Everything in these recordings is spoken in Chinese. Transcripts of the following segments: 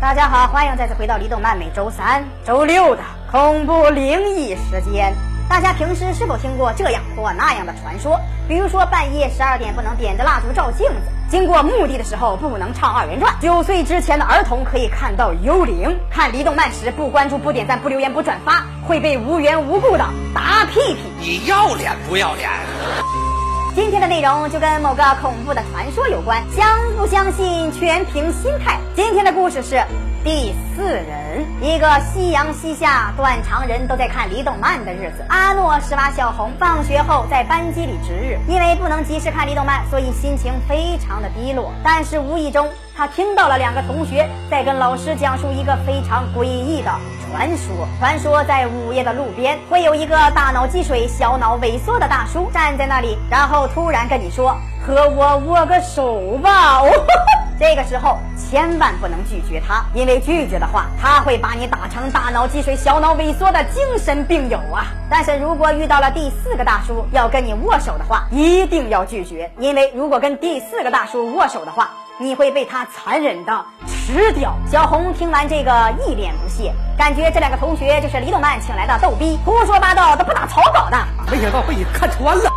大家好，欢迎再次回到李动漫每周三、周六的恐怖灵异时间。大家平时是否听过这样或那样的传说？比如说半夜十二点不能点着蜡烛照镜子，经过墓地的时候不能唱二人转，九岁之前的儿童可以看到幽灵。看离动漫时不关注、不点赞、不留言、不转发，会被无缘无故的打屁屁。你要脸不要脸？今天的内容就跟某个恐怖的传说有关，相不相信全凭心态。今天的故事是第四人，一个夕阳西下、断肠人都在看李动漫的日子。阿诺是把小红放学后在班级里值日，因为不能及时看李动漫，所以心情非常的低落。但是无意中，他听到了两个同学在跟老师讲述一个非常诡异的。传说，传说在午夜的路边会有一个大脑积水、小脑萎缩的大叔站在那里，然后突然跟你说：“和我握个手吧。”这个时候千万不能拒绝他，因为拒绝的话，他会把你打成大脑积水、小脑萎缩的精神病友啊！但是如果遇到了第四个大叔要跟你握手的话，一定要拒绝，因为如果跟第四个大叔握手的话，你会被他残忍的吃掉。小红听完这个一脸不屑，感觉这两个同学就是李动漫请来的逗逼，胡说八道都不打草稿的。没想到被你看穿了。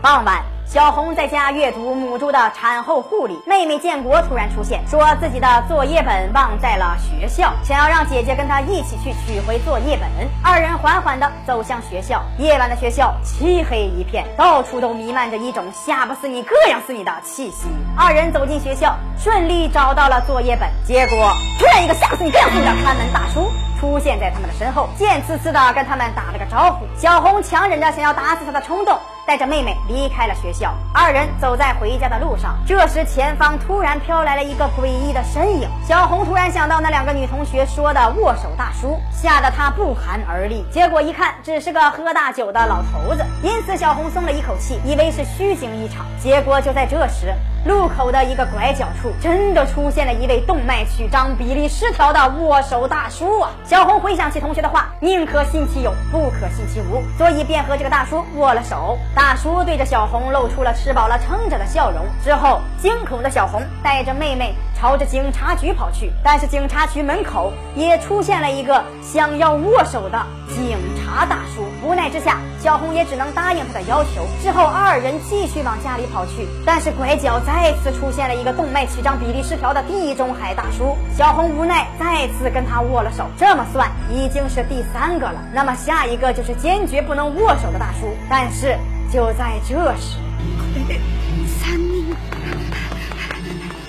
傍晚。小红在家阅读母猪的产后护理，妹妹建国突然出现，说自己的作业本忘在了学校，想要让姐姐跟她一起去取回作业本。二人缓缓地走向学校，夜晚的学校漆黑一片，到处都弥漫着一种吓不死你、膈应死你的气息。二人走进学校，顺利找到了作业本，结果突然一个吓死你、膈应死你的看门大叔。出现在他们的身后，贱呲呲的跟他们打了个招呼。小红强忍着想要打死他的冲动，带着妹妹离开了学校。二人走在回家的路上，这时前方突然飘来了一个诡异的身影。小红突然想到那两个女同学说的握手大叔，吓得她不寒而栗。结果一看，只是个喝大酒的老头子，因此小红松了一口气，以为是虚惊一场。结果就在这时。路口的一个拐角处，真的出现了一位动脉曲张、比例失调的握手大叔啊！小红回想起同学的话，宁可信其有，不可信其无，所以便和这个大叔握了手。大叔对着小红露出了吃饱了撑着的笑容。之后，惊恐的小红带着妹妹朝着警察局跑去，但是警察局门口也出现了一个想要握手的警察大叔。无奈之下，小红也只能答应他的要求。之后，二人继续往家里跑去，但是拐角。再次出现了一个动脉曲张比例失调的地中海大叔，小红无奈再次跟他握了手，这么算已经是第三个了。那么下一个就是坚决不能握手的大叔。但是就在这时，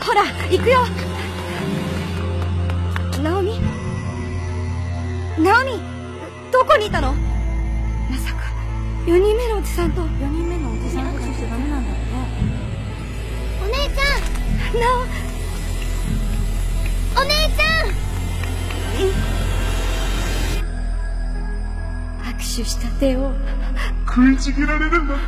ほら行くよ。ナオミ，ナオミ，どこにいたの？まさか。四人目のおじさんと。四人目のおじさんとしてダメなんだよね。お姉ちゃん！なおお姉ちゃん！握手した手を。食いちぎられるんだって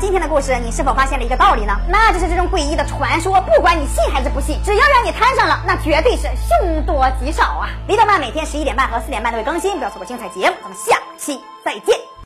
今天的故事，你是否发现了一个道理呢？那就是这种诡异的传说，不管你信还是不信，只要让你摊上了，那绝对是凶多吉少啊！李德曼每天十一点半和四点半都会更新，不要错过精彩节目。咱们下期再见。